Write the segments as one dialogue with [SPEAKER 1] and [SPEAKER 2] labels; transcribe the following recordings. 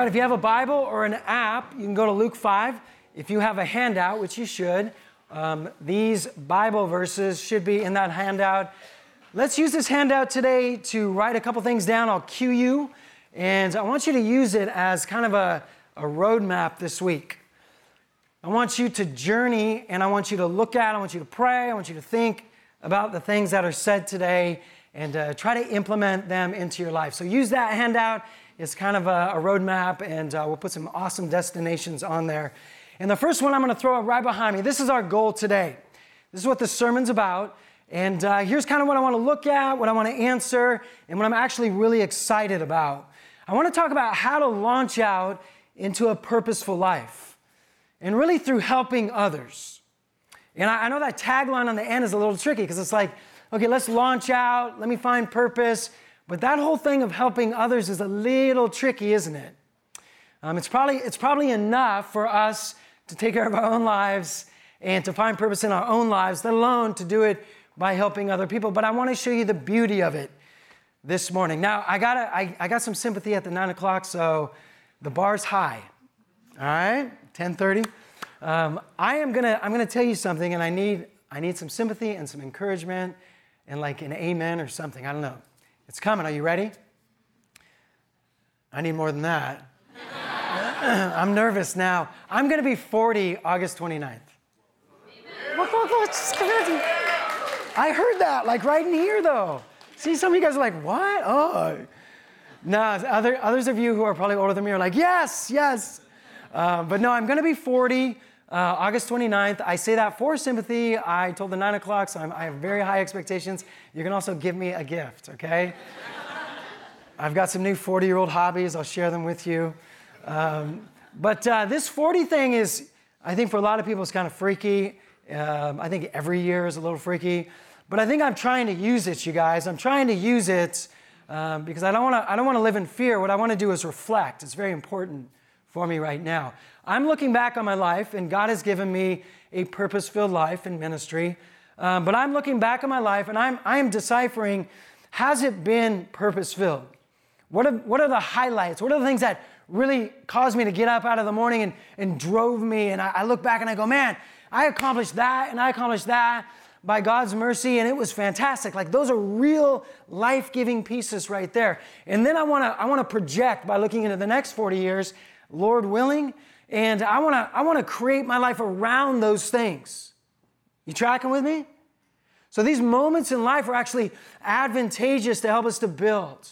[SPEAKER 1] Right, if you have a Bible or an app, you can go to Luke 5. If you have a handout, which you should, um, these Bible verses should be in that handout. Let's use this handout today to write a couple things down. I'll cue you, and I want you to use it as kind of a, a roadmap this week. I want you to journey and I want you to look at, I want you to pray, I want you to think about the things that are said today and uh, try to implement them into your life. So use that handout. It's kind of a, a roadmap, and uh, we'll put some awesome destinations on there. And the first one I'm going to throw up right behind me. This is our goal today. This is what the sermon's about. And uh, here's kind of what I want to look at, what I want to answer, and what I'm actually really excited about. I want to talk about how to launch out into a purposeful life, and really through helping others. And I, I know that tagline on the end is a little tricky because it's like, okay, let's launch out, let me find purpose. But that whole thing of helping others is a little tricky, isn't it? Um, it's, probably, it's probably enough for us to take care of our own lives and to find purpose in our own lives, let alone to do it by helping other people. But I want to show you the beauty of it this morning. Now, I, got I, I got some sympathy at the 9 o'clock, so the bar's high. All right, 1030. Um, I am gonna, I'm gonna tell you something, and I need, I need some sympathy and some encouragement and like an amen or something. I don't know. It's coming. Are you ready? I need more than that. I'm nervous now. I'm going to be 40 August 29th. I heard that, like right in here, though. See, some of you guys are like, what? Oh. No, other, others of you who are probably older than me are like, yes, yes. Uh, but no, I'm going to be 40 uh, August 29th. I say that for sympathy. I told the 9 o'clock, so I'm, i have very high expectations. You can also give me a gift, okay? I've got some new 40 year old hobbies. I'll share them with you. Um, but uh, this 40 thing is, I think for a lot of people, it's kind of freaky. Um, I think every year is a little freaky. But I think I'm trying to use it, you guys. I'm trying to use it um, because I don't want to. I don't want to live in fear. What I want to do is reflect. It's very important for me right now. I'm looking back on my life, and God has given me a purpose filled life in ministry. Um, but I'm looking back on my life, and I'm, I'm deciphering has it been purpose filled? What are, what are the highlights? What are the things that really caused me to get up out of the morning and, and drove me? And I, I look back and I go, man, I accomplished that and I accomplished that by God's mercy, and it was fantastic. Like those are real life giving pieces right there. And then I wanna, I wanna project by looking into the next 40 years, Lord willing, and I want to I want to create my life around those things. You tracking with me? So these moments in life are actually advantageous to help us to build.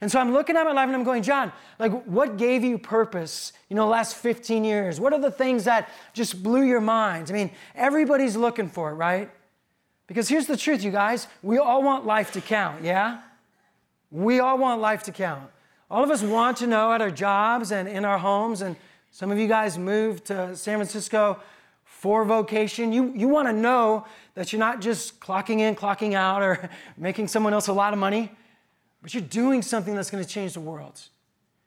[SPEAKER 1] And so I'm looking at my life and I'm going, John, like what gave you purpose, you know, last 15 years? What are the things that just blew your mind? I mean, everybody's looking for it, right? Because here's the truth, you guys. We all want life to count, yeah? We all want life to count. All of us want to know at our jobs and in our homes and some of you guys moved to San Francisco for vocation. You, you want to know that you're not just clocking in, clocking out, or making someone else a lot of money, but you're doing something that's going to change the world.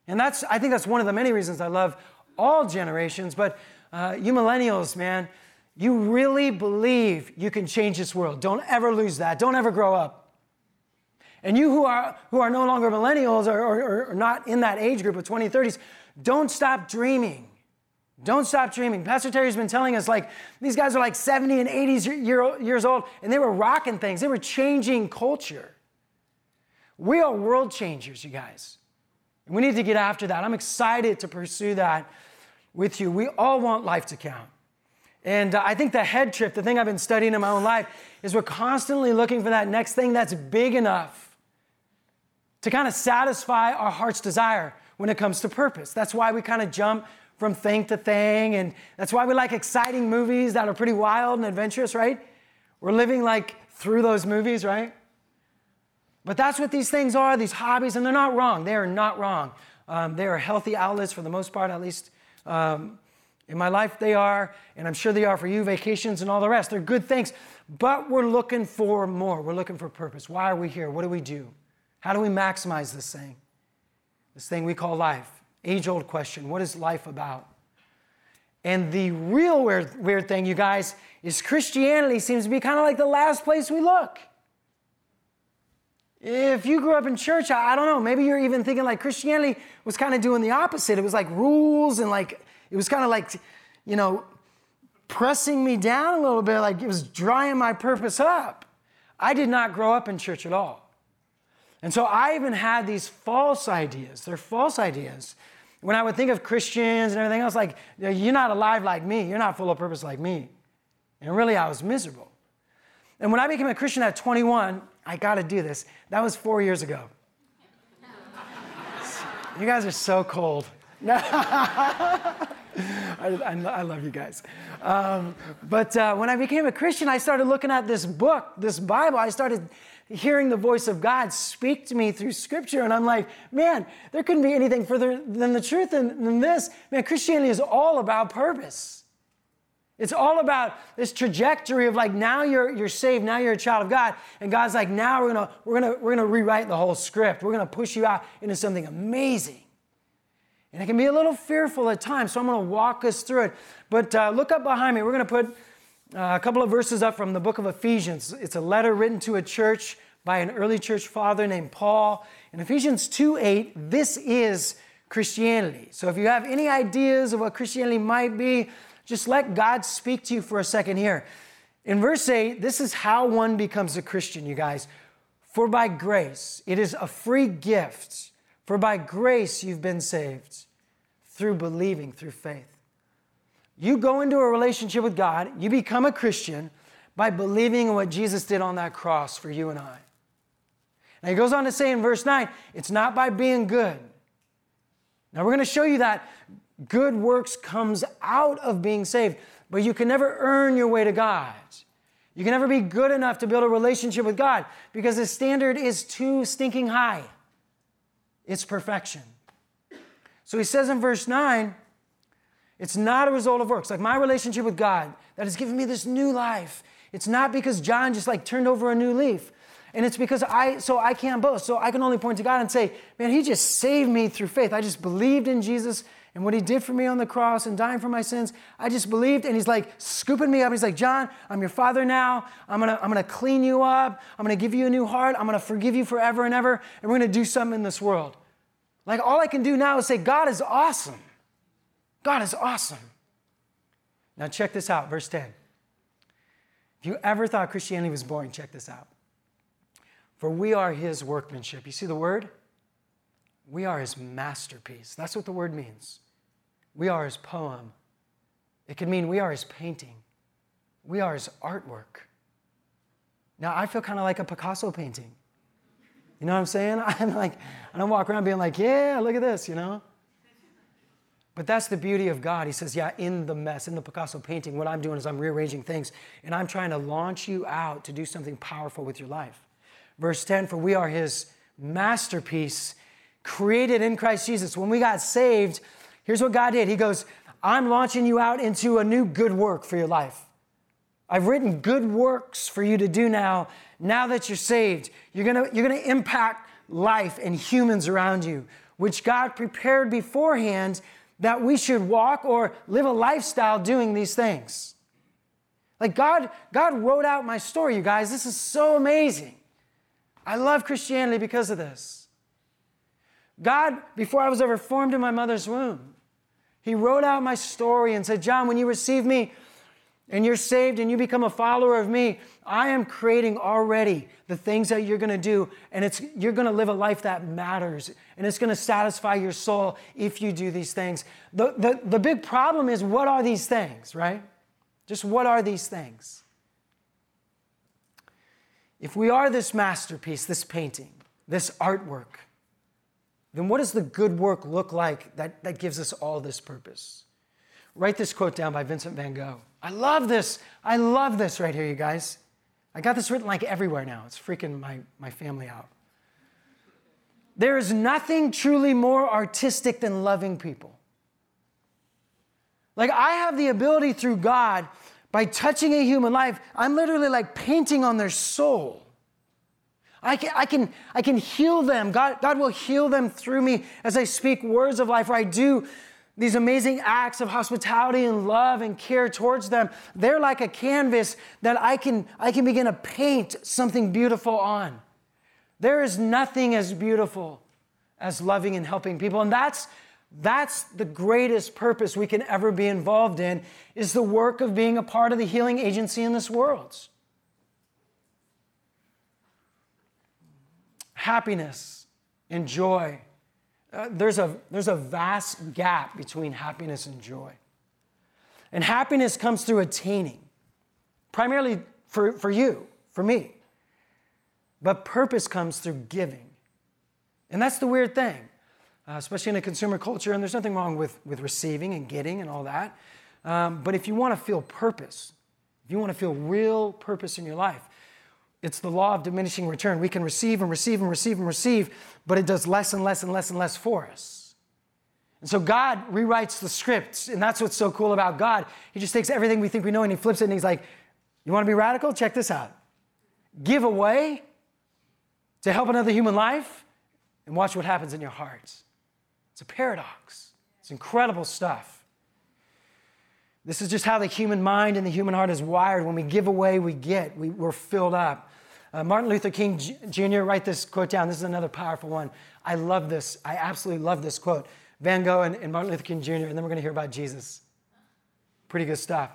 [SPEAKER 1] And that's, I think that's one of the many reasons I love all generations. But uh, you millennials, man, you really believe you can change this world. Don't ever lose that. Don't ever grow up. And you who are, who are no longer millennials or, or, or not in that age group of 20, 30s, don't stop dreaming. Don't stop dreaming. Pastor Terry's been telling us like these guys are like 70 and 80 year, years old and they were rocking things. They were changing culture. We are world changers, you guys. And we need to get after that. I'm excited to pursue that with you. We all want life to count. And uh, I think the head trip, the thing I've been studying in my own life, is we're constantly looking for that next thing that's big enough to kind of satisfy our heart's desire when it comes to purpose. That's why we kind of jump from thing to thing, and that's why we like exciting movies that are pretty wild and adventurous, right? We're living like through those movies, right? But that's what these things are, these hobbies, and they're not wrong. They are not wrong. Um, they are healthy outlets for the most part, at least um, in my life, they are, and I'm sure they are for you, vacations and all the rest. They're good things, but we're looking for more. We're looking for purpose. Why are we here? What do we do? How do we maximize this thing? this thing we call life. Age old question what is life about? And the real weird, weird thing, you guys, is Christianity seems to be kind of like the last place we look. If you grew up in church, I, I don't know, maybe you're even thinking like Christianity was kind of doing the opposite. It was like rules and like, it was kind of like, you know, pressing me down a little bit, like it was drying my purpose up. I did not grow up in church at all. And so I even had these false ideas. They're false ideas. When I would think of Christians and everything else, like, you're not alive like me, you're not full of purpose like me. And really, I was miserable. And when I became a Christian at 21, I got to do this. That was four years ago. you guys are so cold. I, I, love you guys. Um, but uh, when I became a Christian, I started looking at this book, this Bible. I started hearing the voice of God speak to me through Scripture, and I'm like, man, there couldn't be anything further than the truth than, than this. Man, Christianity is all about purpose. It's all about this trajectory of like now you're you're saved, now you're a child of God, and God's like now we're gonna we're gonna we're gonna rewrite the whole script. We're gonna push you out into something amazing. And it can be a little fearful at times, so I'm gonna walk us through it. But uh, look up behind me. We're gonna put uh, a couple of verses up from the book of Ephesians. It's a letter written to a church by an early church father named Paul. In Ephesians 2 8, this is Christianity. So if you have any ideas of what Christianity might be, just let God speak to you for a second here. In verse 8, this is how one becomes a Christian, you guys. For by grace, it is a free gift. For by grace you've been saved through believing, through faith. You go into a relationship with God, you become a Christian by believing in what Jesus did on that cross for you and I. Now he goes on to say in verse 9, it's not by being good. Now we're going to show you that Good works comes out of being saved, but you can never earn your way to God. You can never be good enough to build a relationship with God because the standard is too stinking high. It's perfection. So he says in verse 9, it's not a result of works. Like my relationship with God that has given me this new life. It's not because John just like turned over a new leaf. And it's because I, so I can't boast. So I can only point to God and say, man, he just saved me through faith. I just believed in Jesus and what he did for me on the cross and dying for my sins, I just believed. And he's like scooping me up. He's like, John, I'm your father now. I'm gonna, I'm gonna clean you up. I'm gonna give you a new heart. I'm gonna forgive you forever and ever. And we're gonna do something in this world. Like all I can do now is say, God is awesome. God is awesome. Now check this out, verse 10. If you ever thought Christianity was boring, check this out. For we are his workmanship. You see the word? We are his masterpiece. That's what the word means. We are his poem. It could mean we are his painting. We are his artwork. Now, I feel kind of like a Picasso painting. You know what I'm saying? I'm like, I don't walk around being like, yeah, look at this, you know? But that's the beauty of God. He says, yeah, in the mess, in the Picasso painting, what I'm doing is I'm rearranging things and I'm trying to launch you out to do something powerful with your life. Verse 10 For we are his masterpiece, created in Christ Jesus. When we got saved, Here's what God did He goes, I'm launching you out into a new good work for your life. I've written good works for you to do now. Now that you're saved, you're gonna, you're gonna impact life and humans around you, which God prepared beforehand that we should walk or live a lifestyle doing these things. Like God, God wrote out my story, you guys. This is so amazing. I love Christianity because of this. God, before I was ever formed in my mother's womb, he wrote out my story and said, John, when you receive me and you're saved and you become a follower of me, I am creating already the things that you're going to do. And it's, you're going to live a life that matters. And it's going to satisfy your soul if you do these things. The, the, the big problem is what are these things, right? Just what are these things? If we are this masterpiece, this painting, this artwork, then what does the good work look like that, that gives us all this purpose? Write this quote down by Vincent van Gogh. I love this. I love this right here, you guys. I got this written like everywhere now. It's freaking my, my family out. There is nothing truly more artistic than loving people. Like, I have the ability through God, by touching a human life, I'm literally like painting on their soul. I can, I can, I can heal them. God, God will heal them through me as I speak words of life, or I do these amazing acts of hospitality and love and care towards them. They're like a canvas that I can, I can begin to paint something beautiful on. There is nothing as beautiful as loving and helping people. And that's that's the greatest purpose we can ever be involved in is the work of being a part of the healing agency in this world. Happiness and joy. Uh, there's, a, there's a vast gap between happiness and joy. And happiness comes through attaining, primarily for, for you, for me. But purpose comes through giving. And that's the weird thing uh, especially in a consumer culture. And there's nothing wrong with, with receiving and getting and all that. Um, but if you want to feel purpose, if you want to feel real purpose in your life, it's the law of diminishing return. We can receive and receive and receive and receive, but it does less and less and less and less for us. And so God rewrites the scripts, and that's what's so cool about God. He just takes everything we think we know and he flips it and he's like, You want to be radical? Check this out. Give away to help another human life, and watch what happens in your heart. It's a paradox. It's incredible stuff. This is just how the human mind and the human heart is wired. When we give away, we get, we, are filled up. Uh, Martin Luther King Jr., write this quote down. This is another powerful one. I love this. I absolutely love this quote. Van Gogh and, and Martin Luther King Jr., and then we're going to hear about Jesus. Pretty good stuff.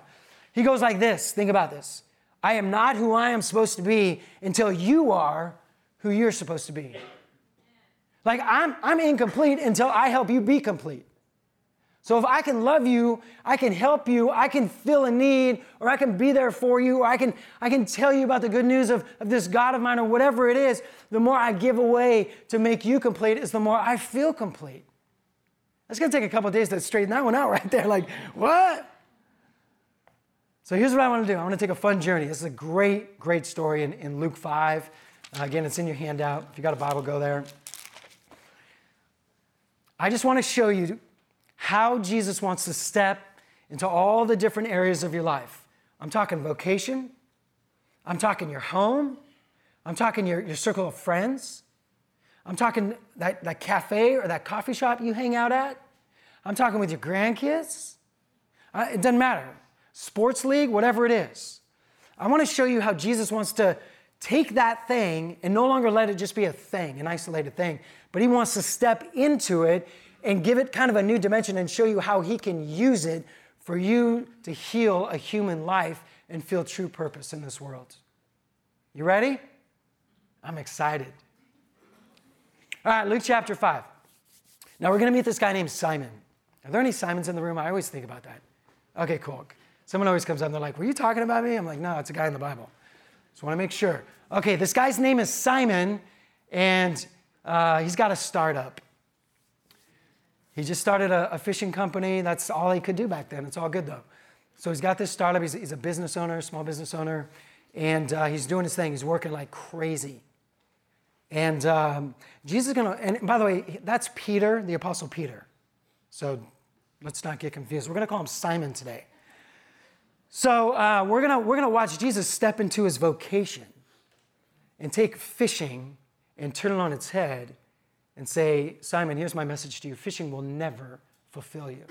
[SPEAKER 1] He goes like this think about this. I am not who I am supposed to be until you are who you're supposed to be. Like I'm, I'm incomplete until I help you be complete. So if I can love you, I can help you, I can fill a need, or I can be there for you, or I can, I can tell you about the good news of, of this God of mine, or whatever it is, the more I give away to make you complete is the more I feel complete. It's gonna take a couple days to straighten that one out right there. Like, what? So here's what I wanna do. I wanna take a fun journey. This is a great, great story in, in Luke 5. Uh, again, it's in your handout. If you got a Bible, go there. I just want to show you how Jesus wants to step into all the different areas of your life. I'm talking vocation, I'm talking your home, I'm talking your, your circle of friends, I'm talking that, that cafe or that coffee shop you hang out at, I'm talking with your grandkids. Uh, it doesn't matter. Sports league, whatever it is. I want to show you how Jesus wants to take that thing and no longer let it just be a thing, an isolated thing, but he wants to step into it and give it kind of a new dimension and show you how he can use it for you to heal a human life and feel true purpose in this world. You ready? I'm excited. All right, Luke chapter 5. Now we're going to meet this guy named Simon. Are there any Simons in the room? I always think about that. Okay, cool. Someone always comes up and they're like, Were you talking about me? I'm like, No, it's a guy in the Bible. Just want to make sure. Okay, this guy's name is Simon, and uh, he's got a startup. He just started a, a, fishing company. That's all he could do back then. It's all good though. So he's got this startup. He's, he's a business owner, small business owner, and uh, he's doing his thing. He's working like crazy. And um, Jesus is going to, and by the way, that's Peter, the Apostle Peter. So let's not get confused. We're going to call him Simon today. So uh, we're gonna we're gonna watch Jesus step into his vocation and take fishing and turn it on its head and say, Simon, here's my message to you fishing will never fulfill you.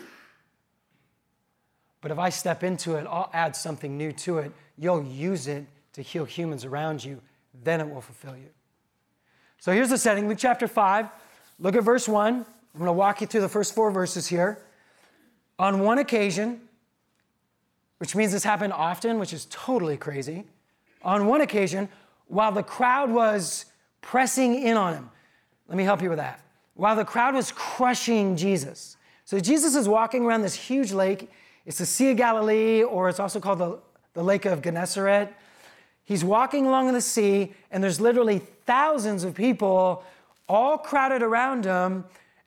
[SPEAKER 1] But if I step into it, I'll add something new to it. You'll use it to heal humans around you. Then it will fulfill you. So here's the setting Luke chapter 5. Look at verse 1. I'm going to walk you through the first four verses here. On one occasion, which means this happened often, which is totally crazy. On one occasion, while the crowd was pressing in on him, let me help you with that. While the crowd was crushing Jesus. So Jesus is walking around this huge lake. It's the Sea of Galilee, or it's also called the, the Lake of Gennesaret. He's walking along the sea, and there's literally thousands of people all crowded around him,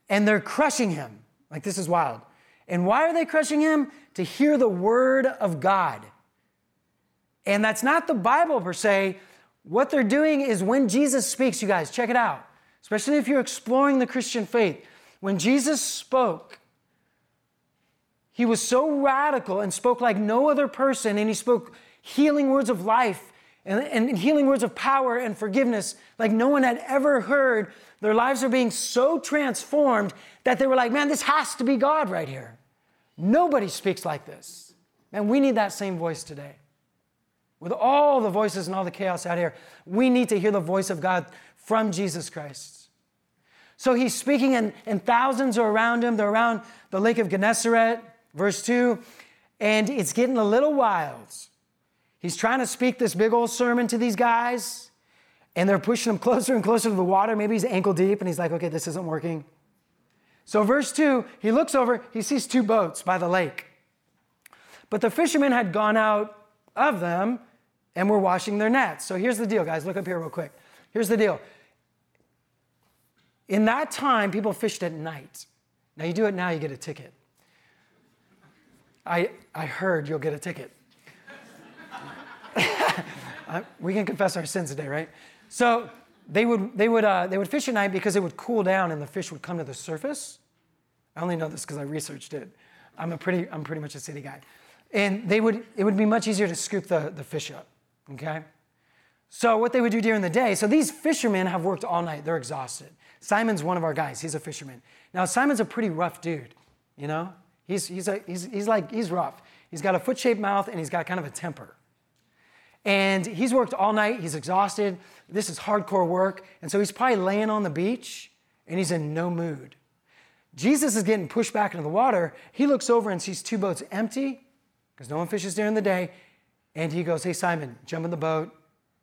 [SPEAKER 1] and they're crushing him. Like, this is wild. And why are they crushing him? To hear the word of God. And that's not the Bible per se. What they're doing is when Jesus speaks, you guys, check it out especially if you're exploring the Christian faith. When Jesus spoke, he was so radical and spoke like no other person, and he spoke healing words of life and, and, healing words of power and forgiveness like no one had ever heard. Their lives are being so transformed that they were like, man, this has to be God right here. Nobody speaks like this. Man, we need that same voice today. With all the voices and all the chaos out here, we need to hear the voice of God from Jesus Christ. So he's speaking, and, and thousands are around him. They're around the lake of Gennesaret, verse 2, and it's getting a little wild. He's trying to speak this big old sermon to these guys, and they're pushing him closer and closer to the water. Maybe he's ankle deep, and he's like, okay, this isn't working. So, verse 2, he looks over, he sees two boats by the lake. But the fishermen had gone out of them and were washing their nets. So, here's the deal, guys. Look up here real quick. Here's the deal. In that time, people fished at night. Now, you do it now, you get a ticket. I, I heard you'll get a ticket. we can confess our sins today, right? So, they would, they, would, uh, they would fish at night because it would cool down and the fish would come to the surface. I only know this because I researched it. I'm, a pretty, I'm pretty much a city guy. And they would, it would be much easier to scoop the, the fish up, okay? So what they would do during the day, so these fishermen have worked all night. They're exhausted. Simon's one of our guys. He's a fisherman. Now, Simon's a pretty rough dude, you know? He's, he's, a, he's, he's like, he's rough. He's got a foot-shaped mouth and he's got kind of a temper. And he's worked all night. He's exhausted. This is hardcore work. And so he's probably laying on the beach and he's in no mood. Jesus is getting pushed back into the water. He looks over and sees two boats empty because no one fishes during the day. And he goes, Hey, Simon, jump in the boat,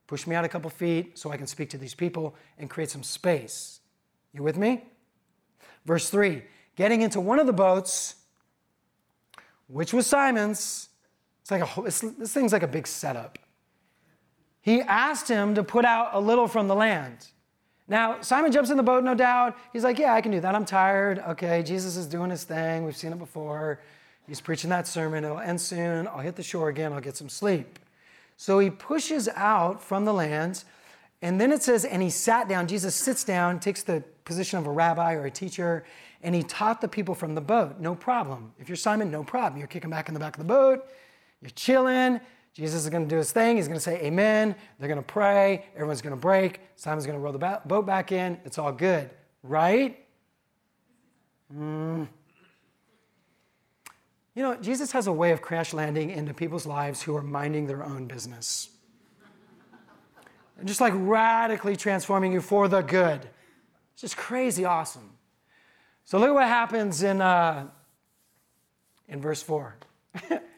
[SPEAKER 1] push me out a couple feet so I can speak to these people and create some space. You with me? Verse 3 Getting into one of the boats, which was Simon's, it's like a, this thing's like a big setup he asked him to put out a little from the land. Now, Simon jumps in the boat, no doubt. He's like, Yeah, I can do that. I'm tired. Okay, Jesus is doing his thing. We've seen it before. He's preaching that sermon. It'll end soon. I'll hit the shore again. I'll get some sleep. So he pushes out from the land. And then it says, and he sat down. Jesus sits down, takes the position of a rabbi or a teacher, and he taught the people from the boat. No problem. If you're Simon, no problem. You're kicking back in the back of the boat. You're chilling. Jesus is going to do his thing. He's going to say amen. They're going to pray. Everyone's going to break. Simon's going to row the boat back in. It's all good, right? Mm. You know, Jesus has a way of crash landing into people's lives who are minding their own business. And just like radically transforming you for the good. It's just crazy awesome. So look at what happens in, uh, in verse 4.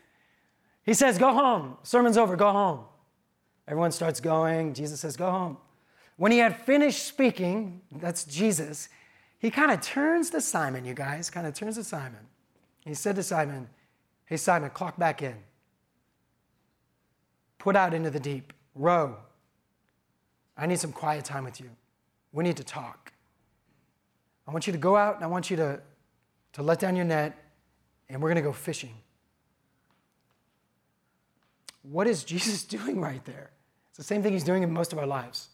[SPEAKER 1] He says, Go home. Sermon's over. Go home. Everyone starts going. Jesus says, Go home. When he had finished speaking, that's Jesus, he kind of turns to Simon, you guys, kind of turns to Simon. He said to Simon, Hey, Simon, clock back in. Put out into the deep. Row. I need some quiet time with you. We need to talk. I want you to go out and I want you to, to let down your net and we're going to go fishing. What is Jesus doing right there? It's the same thing he's doing in most of our lives.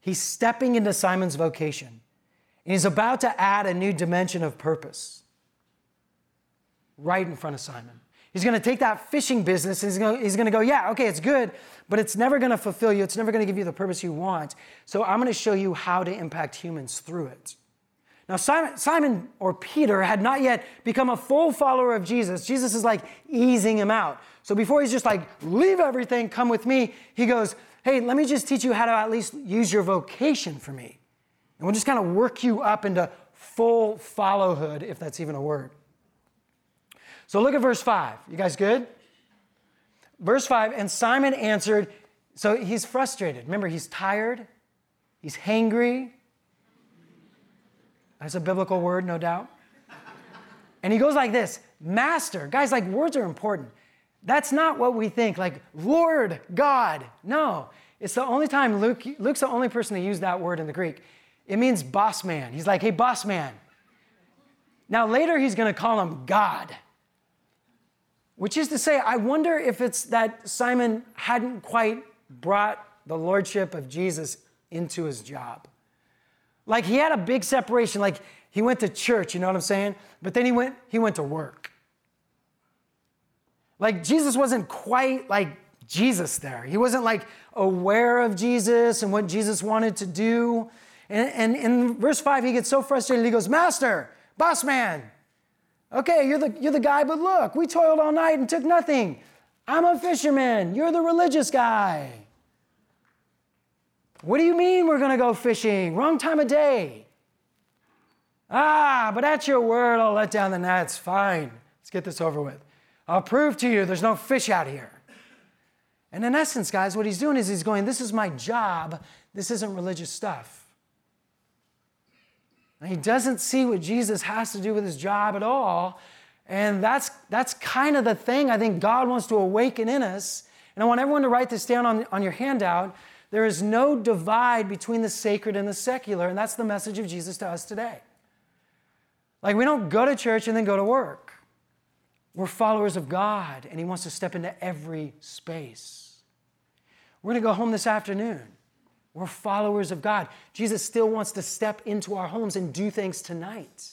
[SPEAKER 1] He's stepping into Simon's vocation, and he's about to add a new dimension of purpose right in front of Simon. He's going to take that fishing business and he's going, to, he's going to go, yeah, okay, it's good, but it's never going to fulfill you. It's never going to give you the purpose you want. So I'm going to show you how to impact humans through it. Now, Simon, Simon or Peter had not yet become a full follower of Jesus. Jesus is like easing him out. So before he's just like, leave everything, come with me, he goes, hey, let me just teach you how to at least use your vocation for me. And we'll just kind of work you up into full followhood, if that's even a word. So look at verse 5. You guys good? Verse 5 And Simon answered, so he's frustrated. Remember, he's tired, he's hangry, that's a biblical word, no doubt. And he goes like this Master. Guys, like words are important. That's not what we think, like Lord God. No, it's the only time Luke, Luke's the only person to use that word in the Greek. It means boss man. He's like, hey, boss man. Now, later he's going to call him God, which is to say, I wonder if it's that Simon hadn't quite brought the lordship of Jesus into his job. Like he had a big separation. Like he went to church, you know what I'm saying? But then he went, he went to work. Like Jesus wasn't quite like Jesus there. He wasn't like aware of Jesus and what Jesus wanted to do. And, and in verse 5, he gets so frustrated, he goes, Master, boss man, okay, you're the, you're the guy, but look, we toiled all night and took nothing. I'm a fisherman. You're the religious guy. What do you mean we're going to go fishing? Wrong time of day. Ah, but at your word, I'll let down the nets. Fine. Let's get this over with. I'll prove to you there's no fish out here. And in essence, guys, what he's doing is he's going, This is my job. This isn't religious stuff. And he doesn't see what Jesus has to do with his job at all. And that's, that's kind of the thing I think God wants to awaken in us. And I want everyone to write this down on, on your handout. There is no divide between the sacred and the secular, and that's the message of Jesus to us today. Like, we don't go to church and then go to work. We're followers of God, and He wants to step into every space. We're going to go home this afternoon. We're followers of God. Jesus still wants to step into our homes and do things tonight.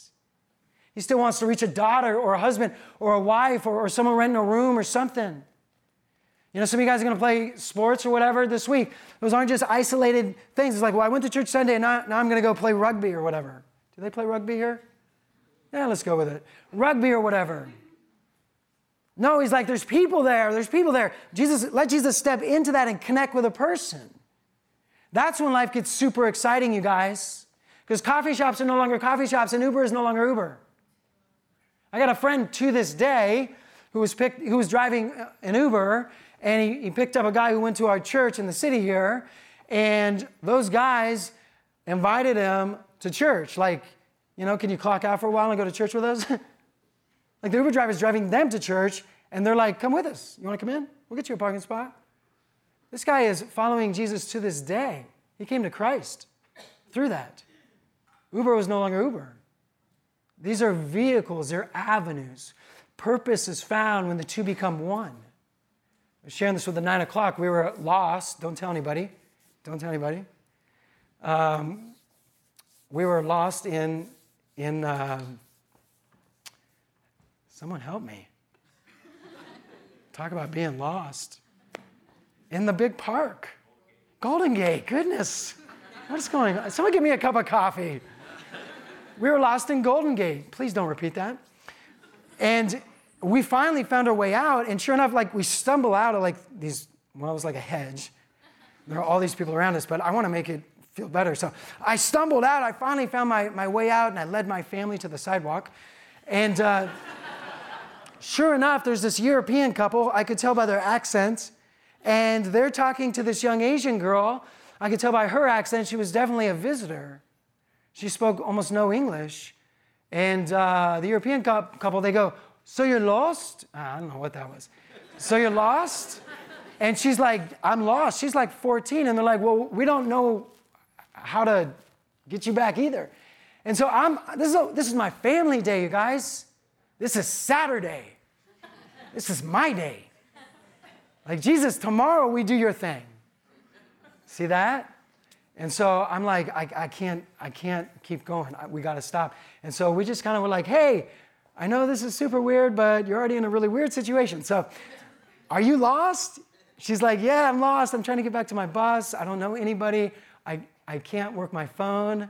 [SPEAKER 1] He still wants to reach a daughter or a husband or a wife or, or someone renting a room or something. You know, some of you guys are going to play sports or whatever this week. Those aren't just isolated things. It's like, well, I went to church Sunday and now, now I'm going to go play rugby or whatever. Do they play rugby here? Yeah, let's go with it. Rugby or whatever. No, he's like, there's people there. There's people there. Jesus, let Jesus step into that and connect with a person. That's when life gets super exciting, you guys. Because coffee shops are no longer coffee shops and Uber is no longer Uber. I got a friend to this day who was, picked, who was driving uh, an Uber and he, he picked up a guy who went to our church in the city here. And those guys invited him to church. Like, you know, can you clock out for a while and go to church with us? like the Uber driver is driving them to church and they're like, come with us. You want to come in? We'll get you a parking spot. This guy is following Jesus to this day. He came to Christ through that. Uber was no longer Uber. These are vehicles, they're avenues. Purpose is found when the two become one. Was sharing this with the nine o'clock. We were lost. Don't tell anybody. Don't tell anybody. Um, we were lost in in. Uh, someone help me. Talk about being lost in the big park, Golden Gate. Goodness, what's going on? Someone give me a cup of coffee. We were lost in Golden Gate. Please don't repeat that. And we finally found our way out, and sure enough, like we stumble out of like these, well, it was like a hedge. There are all these people around us, but I want to make it feel better. So I stumbled out. I finally found my, my way out, and I led my family to the sidewalk. And uh, sure enough, there's this European couple. I could tell by their accents. and they're talking to this young Asian girl. I could tell by her accent she was definitely a visitor. She spoke almost no English. And uh, the European couple, they go, So you're lost? Ah, I don't know what that was. So you're lost? And she's like, I'm lost. She's like 14. And they're like, Well, we don't know how to get you back either. And so I'm, this is, a, this is my family day, you guys. This is Saturday. This is my day. Like, Jesus, tomorrow we do your thing. See that? And so I'm like, I, I can't, I can't keep going. I, we got to stop. And so we just kind of were like, hey, I know this is super weird, but you're already in a really weird situation. So, are you lost? She's like, yeah, I'm lost. I'm trying to get back to my bus. I don't know anybody. I, I can't work my phone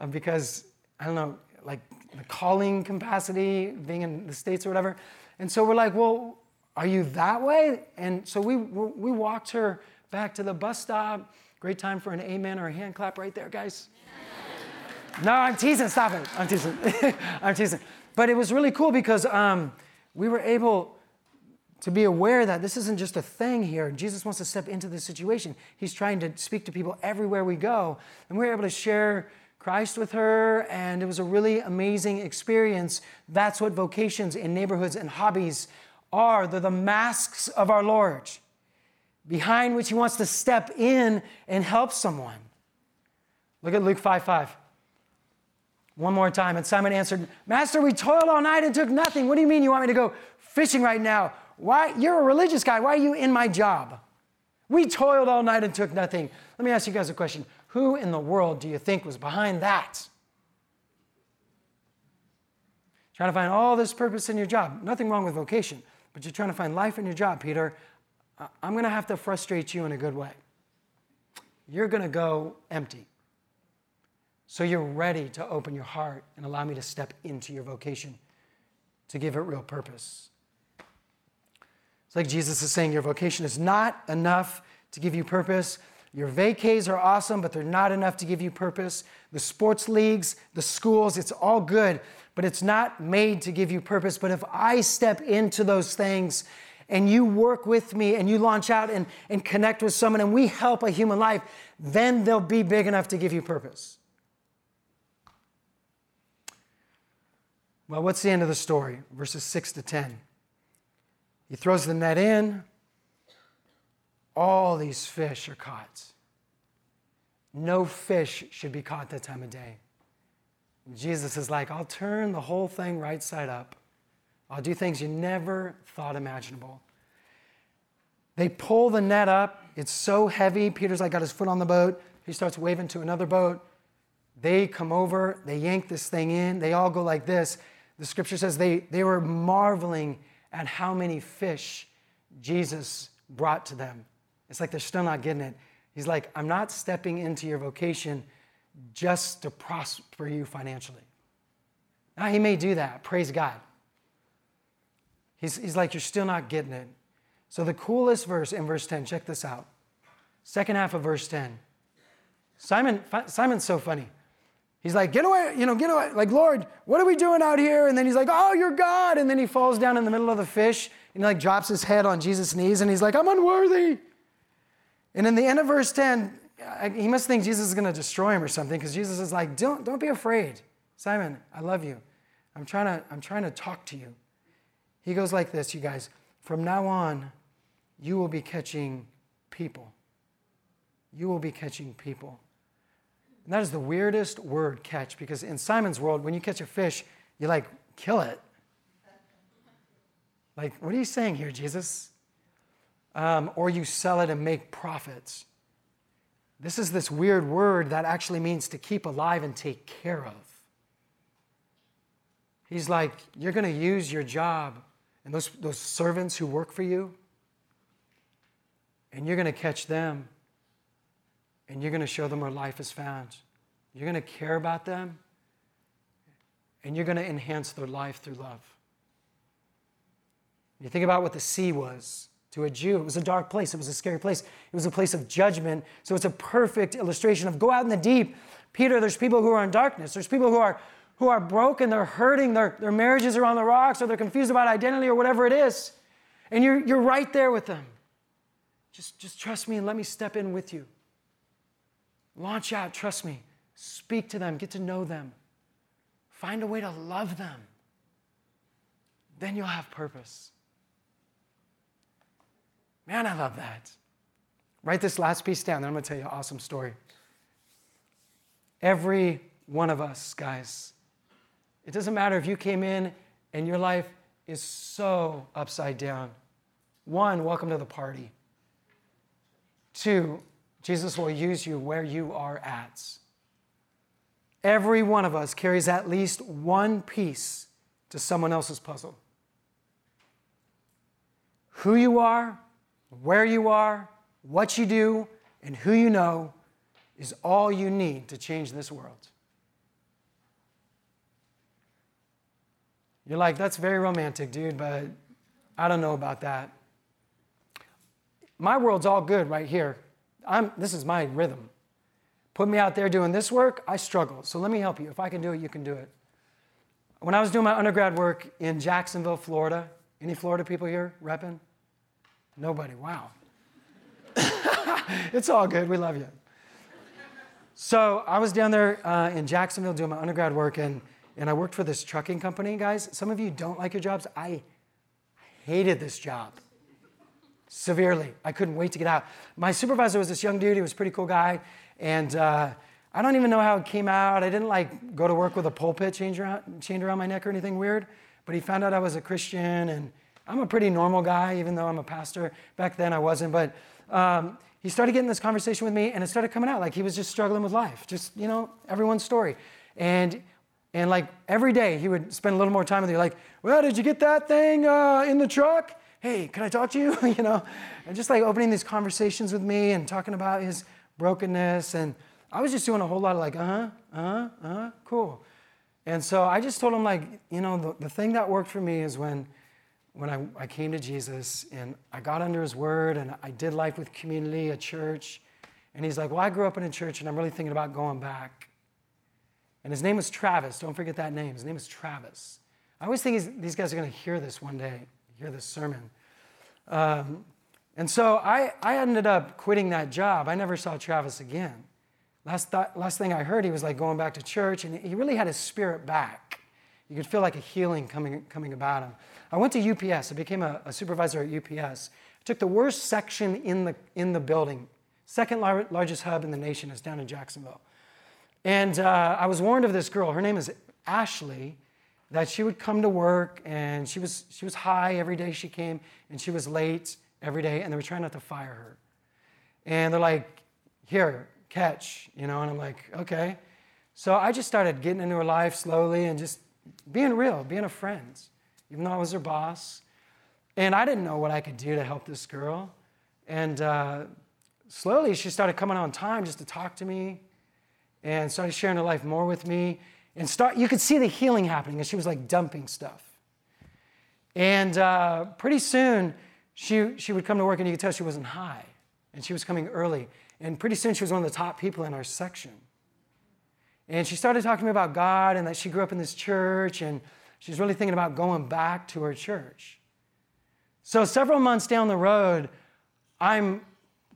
[SPEAKER 1] uh, because, I don't know, like the calling capacity, being in the States or whatever. And so we're like, well, are you that way? And so we, we walked her back to the bus stop. Great time for an amen or a hand clap right there, guys. no, I'm teasing. Stop it. I'm teasing. I'm teasing. But it was really cool because um, we were able to be aware that this isn't just a thing here. Jesus wants to step into the situation. He's trying to speak to people everywhere we go. And we were able to share Christ with her, and it was a really amazing experience. That's what vocations in neighborhoods and hobbies are. They're the masks of our Lord behind which he wants to step in and help someone. Look at Luke 5 5. One more time. And Simon answered, Master, we toiled all night and took nothing. What do you mean you want me to go fishing right now? Why? You're a religious guy. Why are you in my job? We toiled all night and took nothing. Let me ask you guys a question. Who in the world do you think was behind that? Trying to find all this purpose in your job. Nothing wrong with vocation, but you're trying to find life in your job, Peter. I'm going to have to frustrate you in a good way. You're going to go empty. So you're ready to open your heart and allow me to step into your vocation to give it real purpose. It's like Jesus is saying your vocation is not enough to give you purpose. Your vacays are awesome, but they're not enough to give you purpose. The sports leagues, the schools, it's all good, but it's not made to give you purpose. But if I step into those things and you work with me and you launch out and, and connect with someone and we help a human life, then they'll be big enough to give you purpose. Well, what's the end of the story? Verses 6 to 10. He throws the net in. All these fish are caught. No fish should be caught that time of day. Jesus is like, I'll turn the whole thing right side up. I'll do things you never thought imaginable. They pull the net up. It's so heavy. Peter's like got his foot on the boat. He starts waving to another boat. They come over. They yank this thing in. They all go like this. The scripture says they, they were marveling at how many fish Jesus brought to them. It's like they're still not getting it. He's like, I'm not stepping into your vocation just to prosper you financially. Now, he may do that. Praise God. He's, he's like, You're still not getting it. So, the coolest verse in verse 10, check this out. Second half of verse 10. Simon, Simon's so funny. He's like, get away, you know, get away. Like, Lord, what are we doing out here? And then he's like, oh, you're God. And then he falls down in the middle of the fish and he like drops his head on Jesus' knees and he's like, I'm unworthy. And in the end of verse 10, he must think Jesus is going to destroy him or something because Jesus is like, don't, don't be afraid. Simon, I love you. I'm trying, to, I'm trying to talk to you. He goes like this, you guys. From now on, you will be catching people. You will be catching people. And that is the weirdest word, catch, because in Simon's world, when you catch a fish, you like kill it. Like, what are you saying here, Jesus? Um, or you sell it and make profits. This is this weird word that actually means to keep alive and take care of. He's like, you're going to use your job and those, those servants who work for you, and you're going to catch them and you're going to show them where life is found. You're going to care about them, and you're going to enhance their life through love. You think about what the sea was to a Jew. It was a dark place, it was a scary place, it was a place of judgment. So it's a perfect illustration of go out in the deep. Peter, there's people who are in darkness, there's people who are who are broken, they're hurting, their, their marriages are on the rocks, or they're confused about identity or whatever it is. And you're, you're right there with them. Just, just trust me and let me step in with you. Launch out, trust me. Speak to them, get to know them. Find a way to love them. Then you'll have purpose. Man, I love that. Write this last piece down, then I'm to tell you an awesome story. Every one of us, guys, it doesn't matter if you came in and your life is so upside down. One, welcome to the party. Two, Jesus will use you where you are at. Every one of us carries at least one piece to someone else's puzzle. Who you are, where you are, what you do, and who you know is all you need to change this world. You're like, that's very romantic, dude, but I don't know about that. My world's all good right here. I'm, this is my rhythm. Put me out there doing this work, I struggle. So let me help you. If I can do it, you can do it. When I was doing my undergrad work in Jacksonville, Florida, any Florida people here repping? Nobody. Wow. it's all good. We love you. So I was down there uh, in Jacksonville doing my undergrad work, and, and I worked for this trucking company, guys. Some of you don't like your jobs. I hated this job severely. I couldn't wait to get out. My supervisor was this young dude. He was a pretty cool guy. And uh, I don't even know how it came out. I didn't like go to work with a pulpit chained around, chained around my neck or anything weird. But he found out I was a Christian. And I'm a pretty normal guy, even though I'm a pastor. Back then I wasn't. But um, he started getting this conversation with me. And it started coming out like he was just struggling with life. Just, you know, everyone's story. And and like every day, he would spend a little more time with you, like, well, did you get that thing uh, in the truck? Hey, can I talk to you? you know, and just like opening these conversations with me and talking about his brokenness. And I was just doing a whole lot of like, uh huh, uh huh, uh huh, cool. And so I just told him, like, you know, the, the thing that worked for me is when, when I, I came to Jesus and I got under his word and I did life with community, a church, And he's like, Well, I grew up in a church and I'm really thinking about going back. And his name was Travis. Don't forget that name. His name is Travis. I always think these guys are going to hear this one day, hear this sermon. Um, and so I, I ended up quitting that job. I never saw Travis again. Last, th- last thing I heard, he was like going back to church, and he really had his spirit back. You could feel like a healing coming, coming about him. I went to UPS. I became a, a supervisor at UPS. I took the worst section in the, in the building. Second lar- largest hub in the nation is down in Jacksonville. And uh, I was warned of this girl. Her name is Ashley that she would come to work and she was, she was high every day she came and she was late every day and they were trying not to fire her. And they're like, here, catch, you know, and I'm like, okay. So I just started getting into her life slowly and just being real, being a friend, even though I was her boss. And I didn't know what I could do to help this girl. And uh, slowly she started coming on time just to talk to me and started sharing her life more with me and start you could see the healing happening as she was like dumping stuff. And uh, pretty soon she, she would come to work and you could tell she wasn't high and she was coming early. And pretty soon she was one of the top people in our section. And she started talking to me about god and that she grew up in this church and she's really thinking about going back to her church. So several months down the road i'm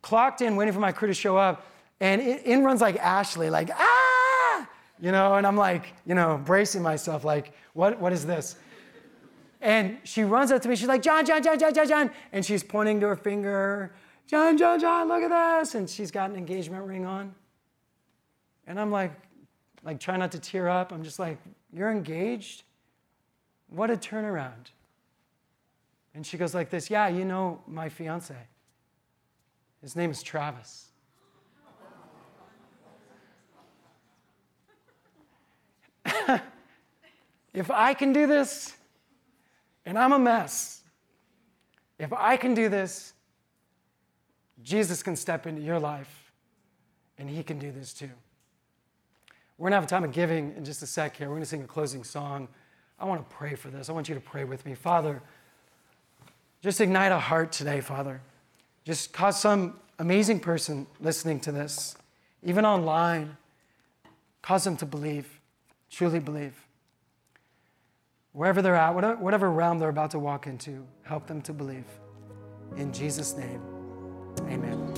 [SPEAKER 1] clocked in waiting for my crew to show up and in runs like ashley like ah you know, and I'm like, you know, bracing myself, like, what, what is this? And she runs up to me, she's like, John, John, John, John, John, John. And she's pointing to her finger, John, John, John, look at this. And she's got an engagement ring on. And I'm like, like trying not to tear up. I'm just like, you're engaged? What a turnaround. And she goes like this, yeah, you know my fiance. His name is Travis. if I can do this, and I'm a mess, if I can do this, Jesus can step into your life and he can do this too. We're to have a time of giving in just a sec here. We're to sing a closing song. I want to pray for this. I want you to pray with me. Father, just ignite a heart today, Father. Just cause some amazing person listening to this, even online, cause them to believe, truly believe. Wherever they're at, whatever realm they're about to walk into, help them to believe. In Jesus' name, amen.